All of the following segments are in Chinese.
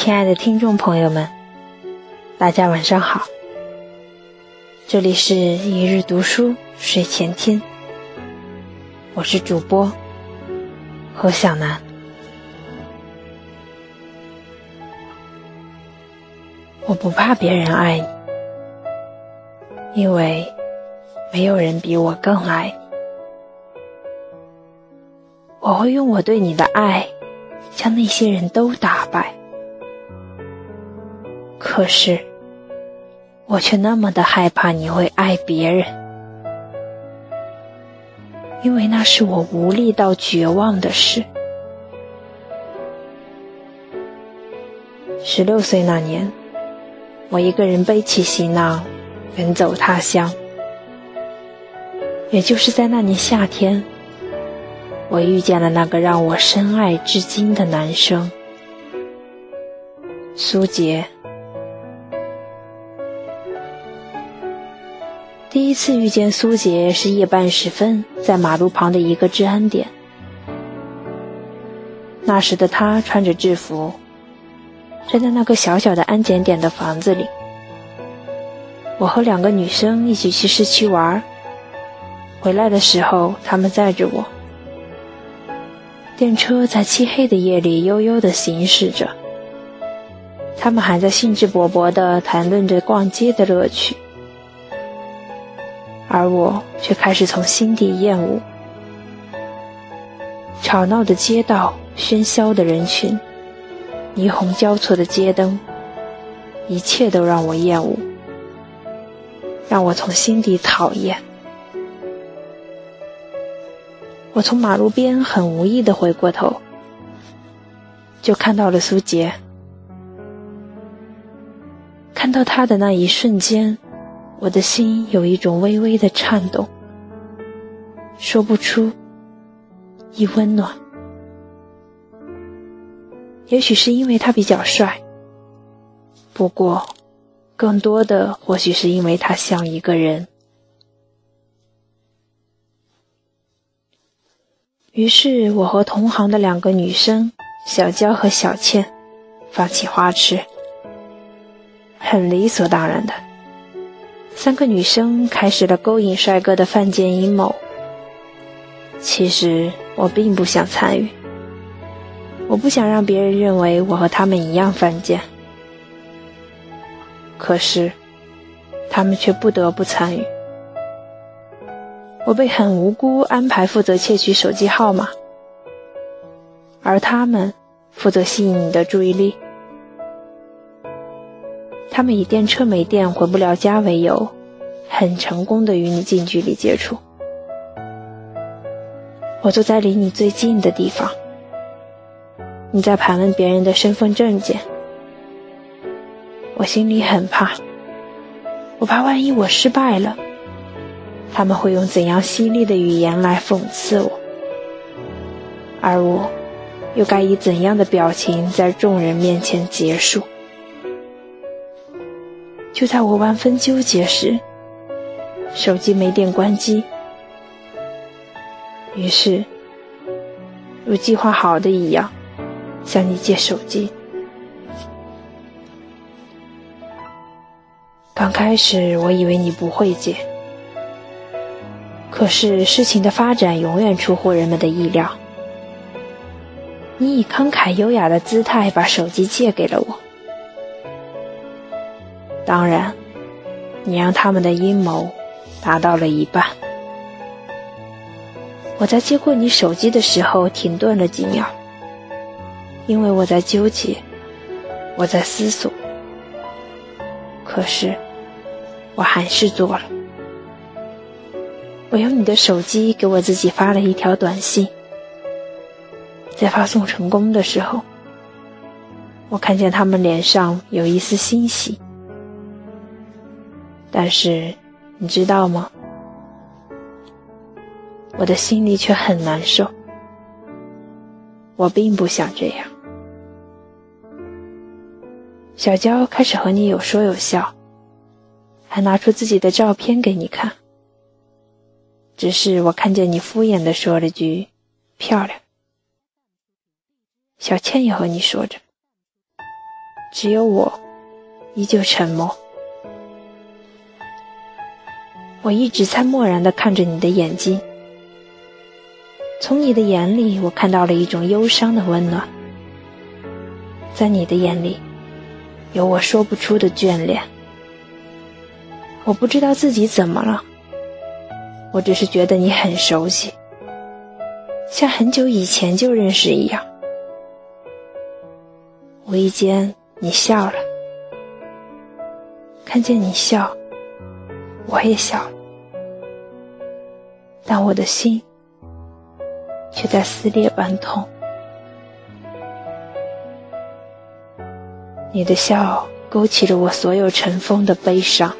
亲爱的听众朋友们，大家晚上好。这里是一日读书睡前听，我是主播何小楠。我不怕别人爱你，因为没有人比我更爱你。我会用我对你的爱，将那些人都打败。可是，我却那么的害怕你会爱别人，因为那是我无力到绝望的事。十六岁那年，我一个人背起行囊，远走他乡。也就是在那年夏天，我遇见了那个让我深爱至今的男生——苏杰。第一次遇见苏杰是夜半时分，在马路旁的一个治安点。那时的他穿着制服，站在那个小小的安检点的房子里。我和两个女生一起去市区玩，回来的时候他们载着我。电车在漆黑的夜里悠悠地行驶着，他们还在兴致勃勃地谈论着逛街的乐趣。而我却开始从心底厌恶吵闹的街道、喧嚣的人群、霓虹交错的街灯，一切都让我厌恶，让我从心底讨厌。我从马路边很无意的回过头，就看到了苏杰。看到他的那一瞬间。我的心有一种微微的颤动，说不出，一温暖。也许是因为他比较帅，不过，更多的或许是因为他像一个人。于是我和同行的两个女生小娇和小倩发起花痴，很理所当然的。三个女生开始了勾引帅哥的犯贱阴谋。其实我并不想参与，我不想让别人认为我和他们一样犯贱。可是，他们却不得不参与。我被很无辜安排负责窃取手机号码，而他们负责吸引你的注意力。他们以电车没电回不了家为由，很成功的与你近距离接触。我坐在离你最近的地方，你在盘问别人的身份证件，我心里很怕，我怕万一我失败了，他们会用怎样犀利的语言来讽刺我，而我又该以怎样的表情在众人面前结束？就在我万分纠结时，手机没电关机。于是，如计划好的一样，向你借手机。刚开始我以为你不会借，可是事情的发展永远出乎人们的意料。你以慷慨优雅的姿态把手机借给了我。当然，你让他们的阴谋达到了一半。我在接过你手机的时候停顿了几秒，因为我在纠结，我在思索。可是，我还是做了。我用你的手机给我自己发了一条短信，在发送成功的时候，我看见他们脸上有一丝欣喜。但是，你知道吗？我的心里却很难受。我并不想这样。小娇开始和你有说有笑，还拿出自己的照片给你看。只是我看见你敷衍的说了句“漂亮”。小倩也和你说着。只有我，依旧沉默。我一直在漠然地看着你的眼睛，从你的眼里，我看到了一种忧伤的温暖。在你的眼里，有我说不出的眷恋。我不知道自己怎么了，我只是觉得你很熟悉，像很久以前就认识一样。无意间，你笑了，看见你笑，我也笑了，但我的心却在撕裂般痛。你的笑勾起了我所有尘封的悲伤。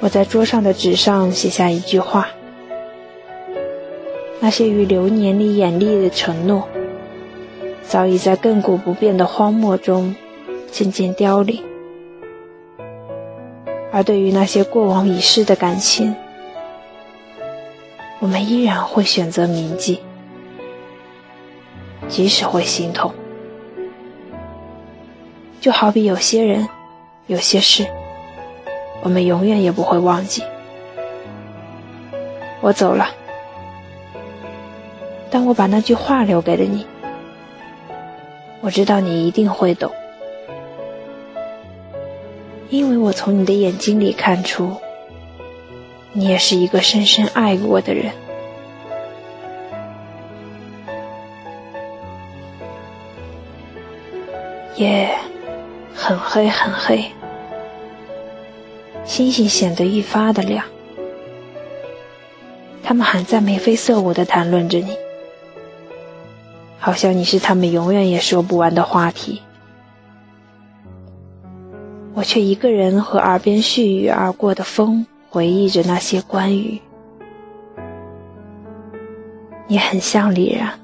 我在桌上的纸上写下一句话。那些于流年里眼力的承诺，早已在亘古不变的荒漠中渐渐凋零；而对于那些过往已逝的感情，我们依然会选择铭记，即使会心痛。就好比有些人，有些事，我们永远也不会忘记。我走了。但我把那句话留给了你，我知道你一定会懂，因为我从你的眼睛里看出，你也是一个深深爱过的人。夜很黑很黑，星星显得愈发的亮，他们还在眉飞色舞地谈论着你。好像你是他们永远也说不完的话题，我却一个人和耳边絮语而过的风回忆着那些关于你，很像李然，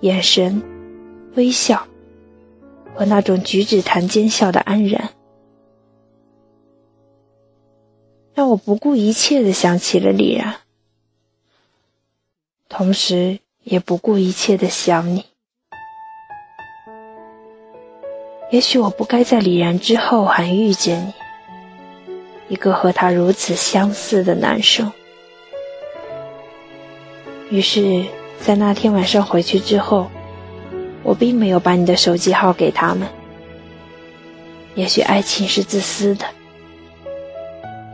眼神、微笑和那种举止谈间笑的安然，让我不顾一切的想起了李然，同时。也不顾一切的想你。也许我不该在李然之后还遇见你，一个和他如此相似的男生。于是，在那天晚上回去之后，我并没有把你的手机号给他们。也许爱情是自私的，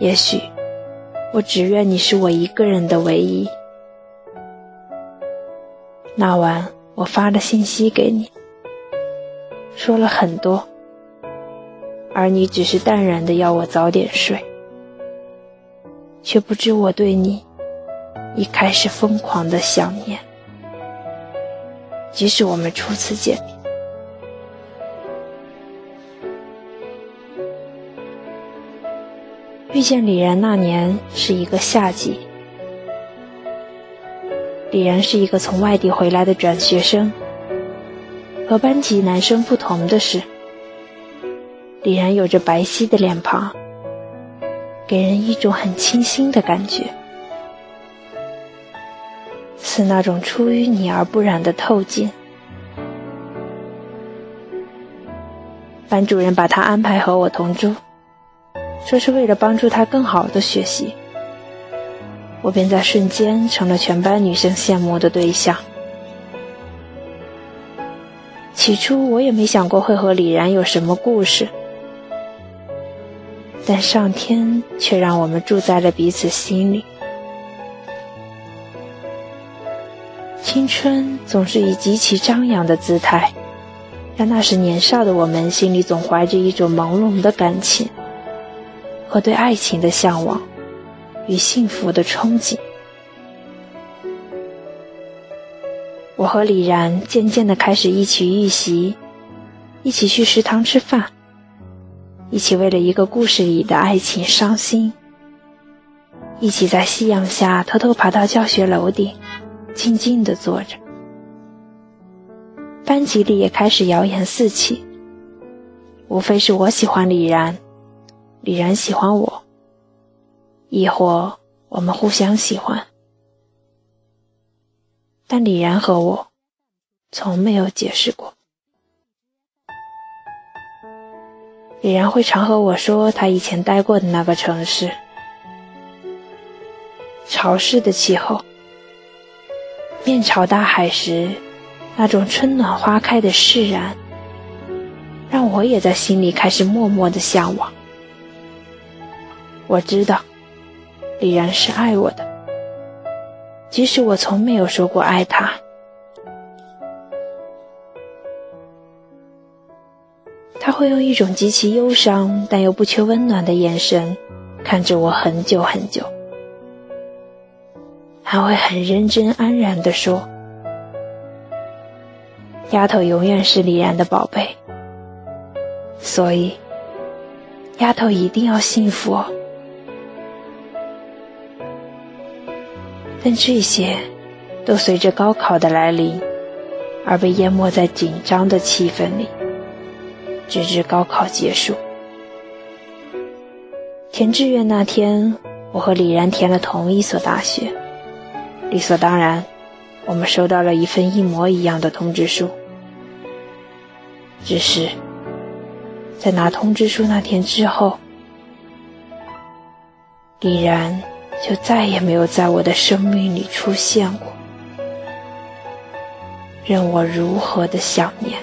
也许我只愿你是我一个人的唯一。那晚，我发了信息给你，说了很多，而你只是淡然的要我早点睡，却不知我对你已开始疯狂的想念。即使我们初次见面，遇见李然那年是一个夏季。李然是一个从外地回来的转学生。和班级男生不同的是，李然有着白皙的脸庞，给人一种很清新的感觉，似那种出淤泥而不染的透镜。班主任把他安排和我同桌，说是为了帮助他更好的学习。我便在瞬间成了全班女生羡慕的对象。起初我也没想过会和李然有什么故事，但上天却让我们住在了彼此心里。青春总是以极其张扬的姿态，让那时年少的我们心里总怀着一种朦胧的感情和对爱情的向往。与幸福的憧憬，我和李然渐渐的开始一起预习，一起去食堂吃饭，一起为了一个故事里的爱情伤心，一起在夕阳下偷偷爬到教学楼顶，静静的坐着。班级里也开始谣言四起，无非是我喜欢李然，李然喜欢我。亦或我们互相喜欢，但李然和我从没有解释过。李然会常和我说他以前待过的那个城市，潮湿的气候，面朝大海时那种春暖花开的释然，让我也在心里开始默默的向往。我知道，李然是爱我的，即使我从没有说过爱他。他会用一种极其忧伤但又不缺温暖的眼神看着我很久很久，还会很认真安然地说：“丫头永远是李然的宝贝，所以丫头一定要幸福哦。”但这些都随着高考的来临而被淹没在紧张的气氛里，直至高考结束。填志愿那天，我和李然填了同一所大学，理所当然，我们收到了一份一模一样的通知书。只是在拿通知书那天之后，李然。就再也没有在我的生命里出现过，任我如何的想念。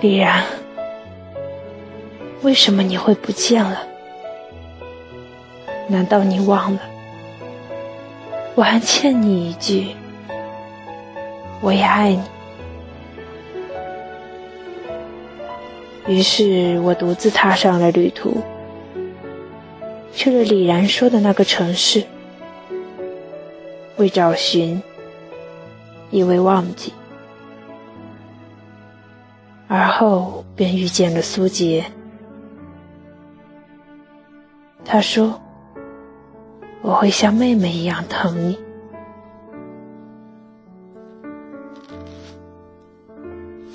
李然，为什么你会不见了？难道你忘了？我还欠你一句，我也爱你。于是我独自踏上了旅途，去了李然说的那个城市，为找寻，亦为忘记，而后便遇见了苏杰。他说：“我会像妹妹一样疼你。”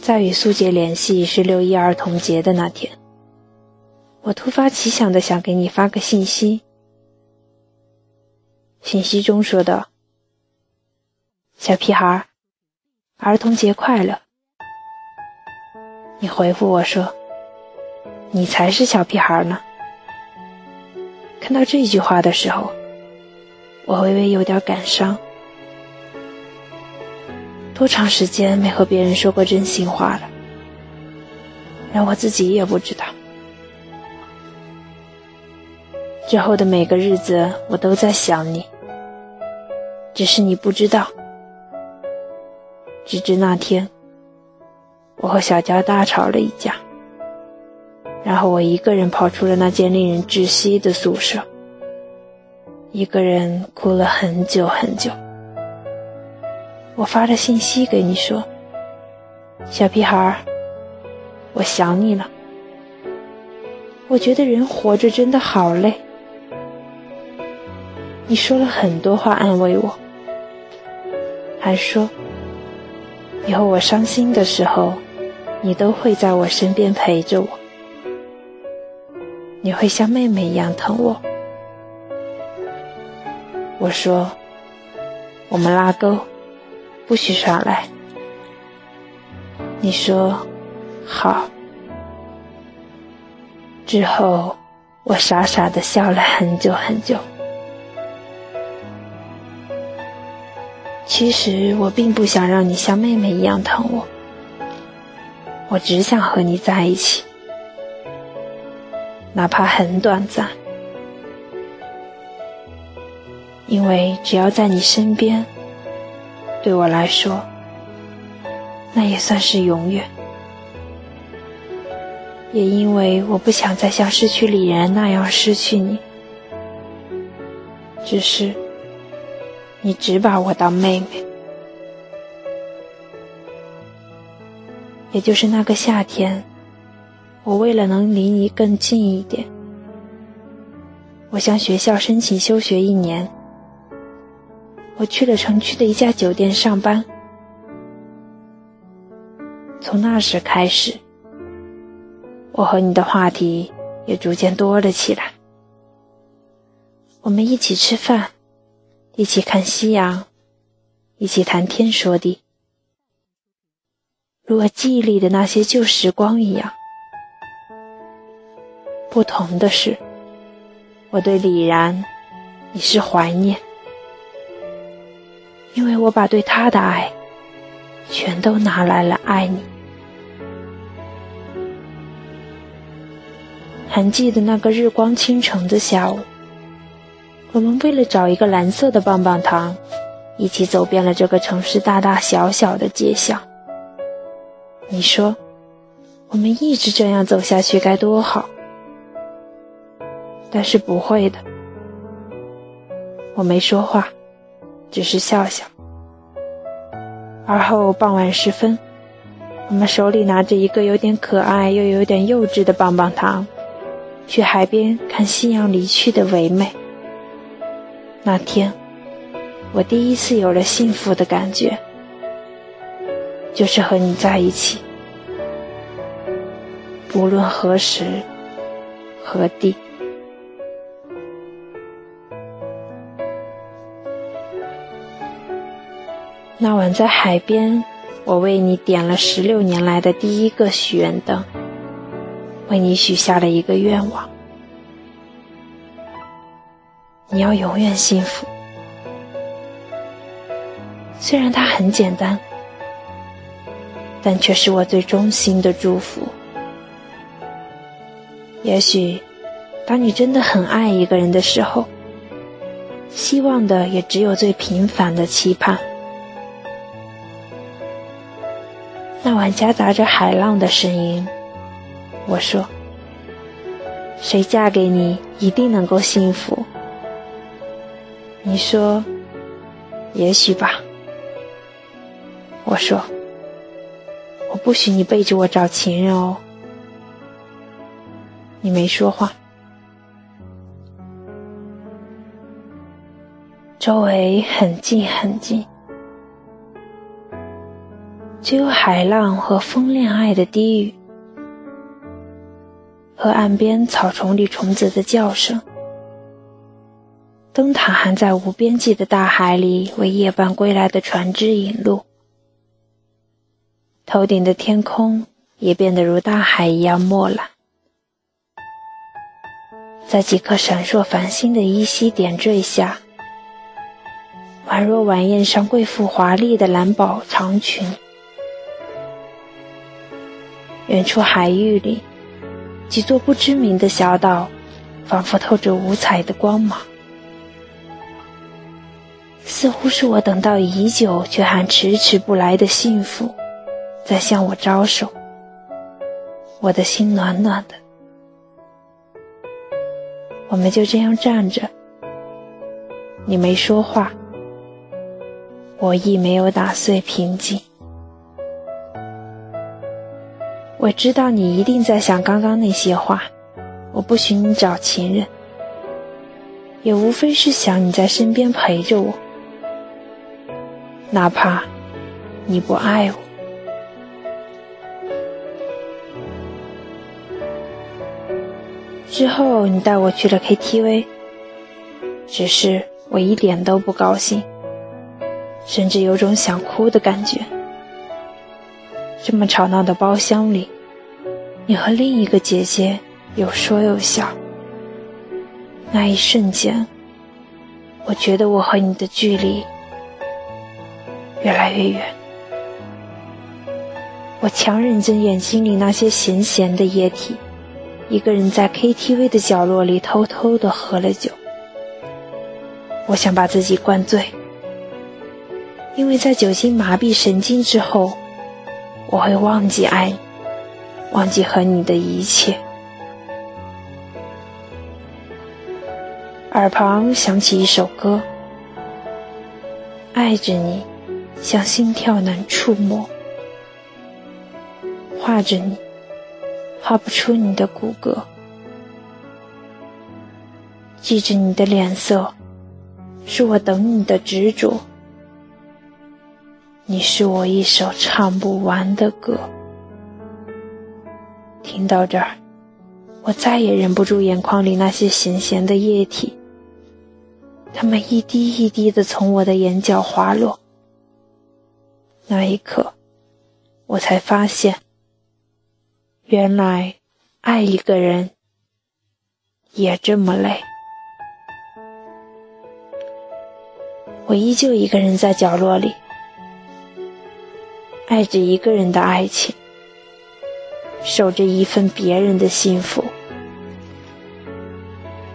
在与苏杰联系是六一儿童节的那天，我突发奇想的想给你发个信息。信息中说道：“小屁孩，儿童节快乐。”你回复我说：“你才是小屁孩呢。”看到这句话的时候，我微微有点感伤。多长时间没和别人说过真心话了？连我自己也不知道。之后的每个日子，我都在想你，只是你不知道。直至那天，我和小娇大吵了一架，然后我一个人跑出了那间令人窒息的宿舍，一个人哭了很久很久。我发了信息给你说：“小屁孩儿，我想你了。我觉得人活着真的好累。”你说了很多话安慰我，还说以后我伤心的时候，你都会在我身边陪着我，你会像妹妹一样疼我。我说：“我们拉钩。”不许耍赖！你说好。之后，我傻傻的笑了很久很久。其实我并不想让你像妹妹一样疼我，我只想和你在一起，哪怕很短暂，因为只要在你身边。对我来说，那也算是永远。也因为我不想再像失去李然那样失去你，只是你只把我当妹妹。也就是那个夏天，我为了能离你更近一点，我向学校申请休学一年。我去了城区的一家酒店上班。从那时开始，我和你的话题也逐渐多了起来。我们一起吃饭，一起看夕阳，一起谈天说地，如我记忆里的那些旧时光一样。不同的是，我对李然已是怀念，因为我把对他的爱全都拿来了爱你。还记得那个日光倾城的下午，我们为了找一个蓝色的棒棒糖，一起走遍了这个城市大大小小的街巷。你说，我们一直这样走下去该多好。但是不会的，我没说话，只是笑笑。而后傍晚时分，我们手里拿着一个有点可爱又有点幼稚的棒棒糖。去海边看夕阳离去的唯美。那天，我第一次有了幸福的感觉，就是和你在一起，不论何时何地。那晚在海边，我为你点了十六年来的第一个许愿灯。为你许下了一个愿望，你要永远幸福。虽然它很简单，但却是我最衷心的祝福。也许，当你真的很爱一个人的时候，希望的也只有最平凡的期盼。那晚夹杂着海浪的声音。我说：“谁嫁给你一定能够幸福。”你说：“也许吧。”我说：“我不许你背着我找情人哦。”你没说话。周围很静很静，只有海浪和风恋爱的低语。和岸边草丛里虫子的叫声，灯塔还在无边际的大海里为夜半归来的船只引路。头顶的天空也变得如大海一样墨蓝，在几颗闪烁繁星的依稀点缀下，宛若晚宴上贵妇华丽的蓝宝长裙。远处海域里。几座不知名的小岛，仿佛透着五彩的光芒，似乎是我等到已久却还迟迟不来的幸福，在向我招手。我的心暖暖的。我们就这样站着，你没说话，我亦没有打碎平静。我知道你一定在想刚刚那些话，我不许你找情人，也无非是想你在身边陪着我，哪怕你不爱我。之后你带我去了 KTV，只是我一点都不高兴，甚至有种想哭的感觉。这么吵闹的包厢里，你和另一个姐姐有说有笑。那一瞬间，我觉得我和你的距离越来越远。我强忍着眼睛里那些咸咸的液体，一个人在 KTV 的角落里偷偷的喝了酒。我想把自己灌醉，因为在酒精麻痹神经之后。我会忘记爱你，忘记和你的一切。耳旁响起一首歌，爱着你，像心跳难触摸；画着你，画不出你的骨骼；记着你的脸色，是我等你的执着。你是我一首唱不完的歌。听到这儿，我再也忍不住眼眶里那些咸咸的液体，它们一滴一滴的从我的眼角滑落。那一刻，我才发现，原来爱一个人也这么累。我依旧一个人在角落里，爱着一个人的爱情，守着一份别人的幸福，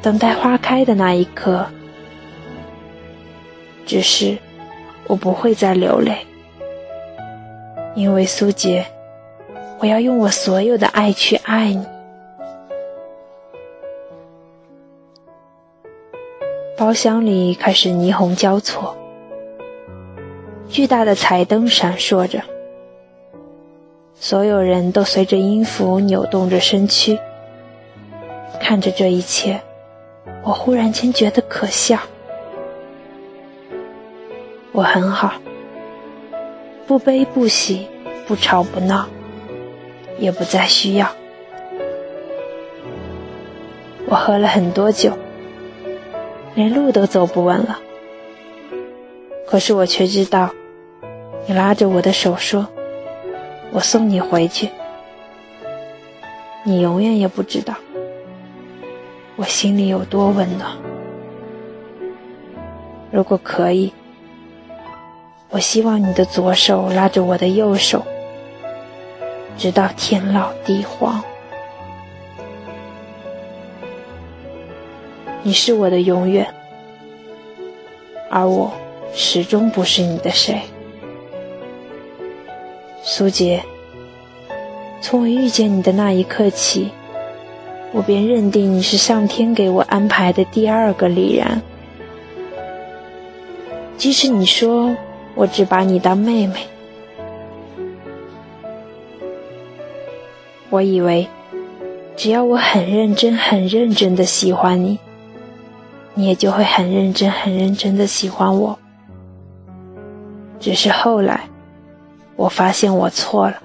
等待花开的那一刻。只是，我不会再流泪，因为苏杰，我要用我所有的爱去爱你。包厢里开始霓虹交错，巨大的彩灯闪烁着，所有人都随着音符扭动着身躯。看着这一切，我忽然间觉得可笑。我很好，不悲不喜，不吵不闹，也不再需要。我喝了很多酒，连路都走不稳了。可是我却知道，你拉着我的手说：“我送你回去。”你永远也不知道，我心里有多温暖。如果可以。我希望你的左手拉着我的右手，直到天老地荒。你是我的永远，而我始终不是你的谁。苏杰，从我遇见你的那一刻起，我便认定你是上天给我安排的第二个李然。即使你说。我只把你当妹妹。我以为，只要我很认真、很认真的喜欢你，你也就会很认真、很认真的喜欢我。只是后来，我发现我错了。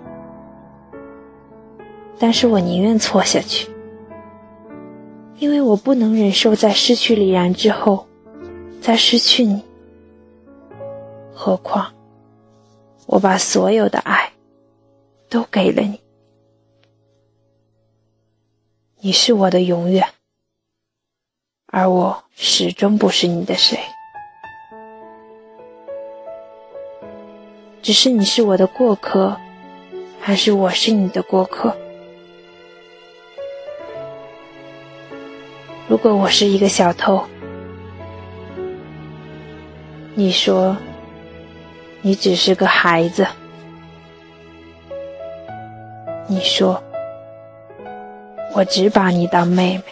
但是我宁愿错下去，因为我不能忍受在失去李然之后，再失去你。何况，我把所有的爱都给了你，你是我的永远，而我始终不是你的谁。只是你是我的过客，还是我是你的过客？如果我是一个小偷，你说？你只是个孩子，你说，我只把你当妹妹。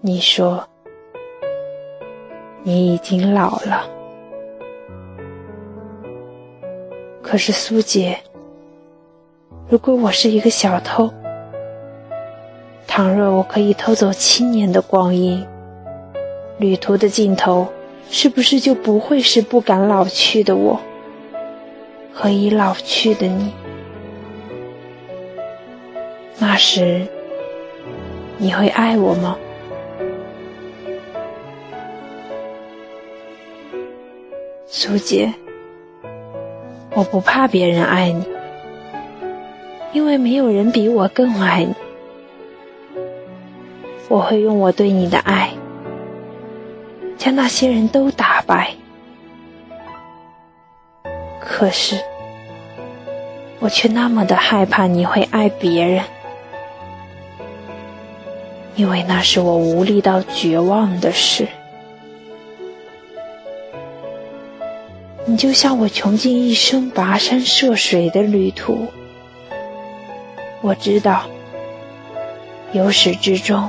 你说，你已经老了。可是苏杰，如果我是一个小偷，倘若我可以偷走七年的光阴，旅途的尽头。是不是就不会是不敢老去的我和已老去的你？那时你会爱我吗，苏姐？我不怕别人爱你，因为没有人比我更爱你。我会用我对你的爱。将那些人都打败，可是我却那么的害怕你会爱别人，因为那是我无力到绝望的事。你就像我穷尽一生跋山涉水的旅途，我知道，由始至终，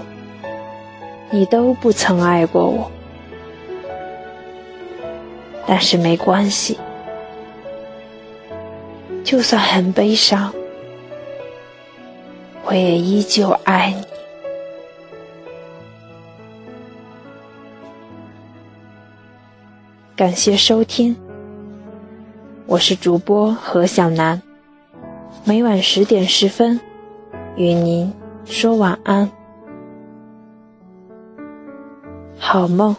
你都不曾爱过我。但是没关系，就算很悲伤，我也依旧爱你。感谢收听，我是主播何小楠，每晚十点十分与您说晚安。好梦。